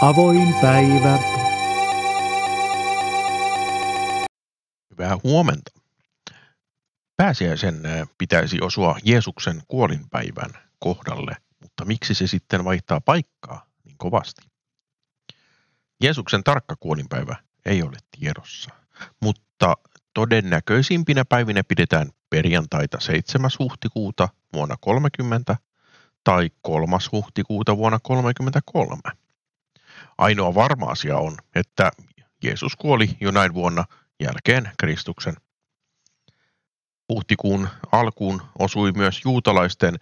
Avoin päivä. Hyvää huomenta. Pääsiäisen äh, pitäisi osua Jeesuksen kuolinpäivän kohdalle, mutta miksi se sitten vaihtaa paikkaa niin kovasti? Jeesuksen tarkka kuolinpäivä ei ole tiedossa, mutta todennäköisimpinä päivinä pidetään perjantaita 7. huhtikuuta vuonna 30 tai 3. huhtikuuta vuonna 33. Ainoa varma asia on, että Jeesus kuoli jo näin vuonna jälkeen Kristuksen. Huhtikuun alkuun osui myös juutalaisten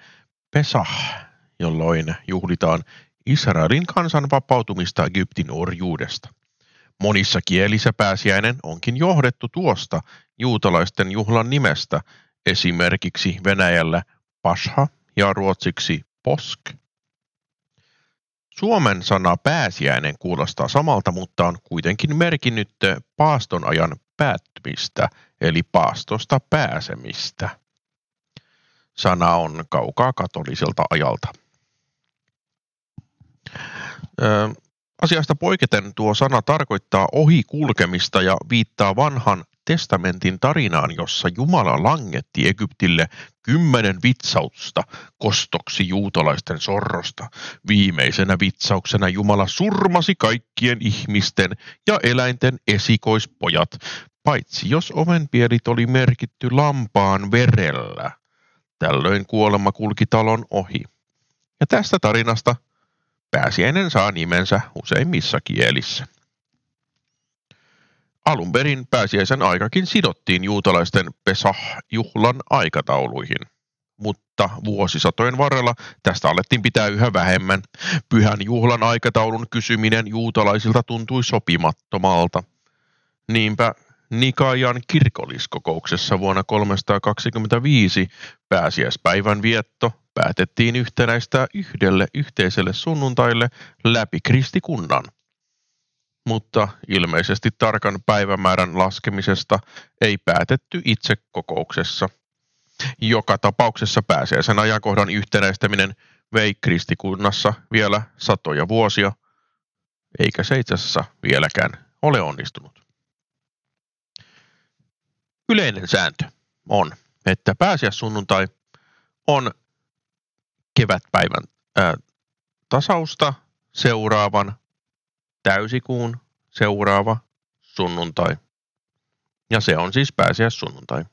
Pesah, jolloin juhlitaan Israelin kansan vapautumista Egyptin orjuudesta. Monissa kielissä pääsiäinen onkin johdettu tuosta juutalaisten juhlan nimestä, esimerkiksi Venäjällä Pasha ja ruotsiksi Posk. Suomen sana pääsiäinen kuulostaa samalta, mutta on kuitenkin merkinnyt paaston ajan päättymistä, eli paastosta pääsemistä. Sana on kaukaa katoliselta ajalta. Ö, asiasta poiketen tuo sana tarkoittaa ohi kulkemista ja viittaa vanhan testamentin tarinaan, jossa Jumala langetti Egyptille kymmenen vitsausta kostoksi juutalaisten sorrosta. Viimeisenä vitsauksena Jumala surmasi kaikkien ihmisten ja eläinten esikoispojat, paitsi jos ovenpielit oli merkitty lampaan verellä. Tällöin kuolema kulki talon ohi. Ja tästä tarinasta pääsiäinen saa nimensä useimmissa kielissä. Alun perin pääsiäisen aikakin sidottiin juutalaisten Pesah-juhlan aikatauluihin, mutta vuosisatojen varrella tästä alettiin pitää yhä vähemmän. Pyhän juhlan aikataulun kysyminen juutalaisilta tuntui sopimattomalta. Niinpä Nikajan kirkolliskokouksessa vuonna 325 pääsiäispäivän vietto päätettiin yhtenäistää yhdelle yhteiselle sunnuntaille läpi kristikunnan mutta ilmeisesti tarkan päivämäärän laskemisesta ei päätetty itse kokouksessa. Joka tapauksessa pääsiäisen ajankohdan yhtenäistäminen vei kristikunnassa vielä satoja vuosia, eikä se itse asiassa vieläkään ole onnistunut. Yleinen sääntö on, että pääsiäissunnuntai on kevätpäivän ää, tasausta seuraavan täysikuun seuraava sunnuntai. Ja se on siis pääsiäissunnuntai.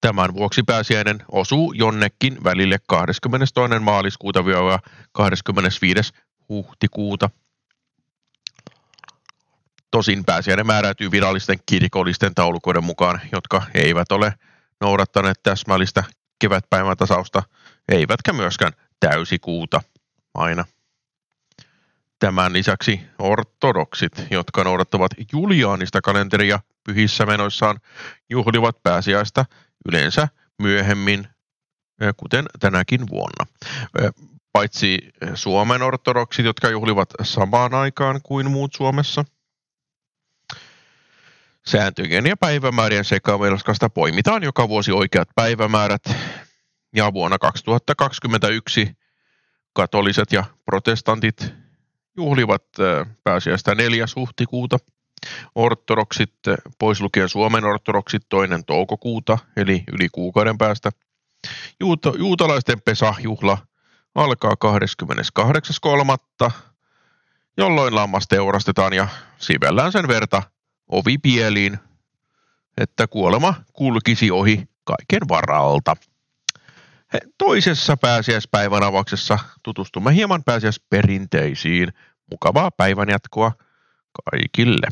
Tämän vuoksi pääsiäinen osuu jonnekin välille 22. maaliskuuta 25. huhtikuuta. Tosin pääsiäinen määräytyy virallisten kirkollisten taulukoiden mukaan, jotka eivät ole noudattaneet täsmällistä kevätpäivän tasausta, eivätkä myöskään täysikuuta aina. Tämän lisäksi ortodoksit, jotka noudattavat juliaanista kalenteria pyhissä menoissaan, juhlivat pääsiäistä yleensä myöhemmin, eh, kuten tänäkin vuonna. Eh, paitsi Suomen ortodoksit, jotka juhlivat samaan aikaan kuin muut Suomessa. Sääntöjen ja päivämäärien sekamelskasta poimitaan joka vuosi oikeat päivämäärät, ja vuonna 2021 katoliset ja protestantit juhlivat pääsiäistä 4. huhtikuuta. Ortodoksit, pois lukien Suomen ortodoksit, toinen toukokuuta, eli yli kuukauden päästä. Juuta, juutalaisten pesahjuhla alkaa 28.3., jolloin lammas teurastetaan ja sivellään sen verta ovipieliin, että kuolema kulkisi ohi kaiken varalta. Toisessa pääsiäispäivän avauksessa tutustumme hieman pääsiäisperinteisiin. Mukavaa päivänjatkoa kaikille!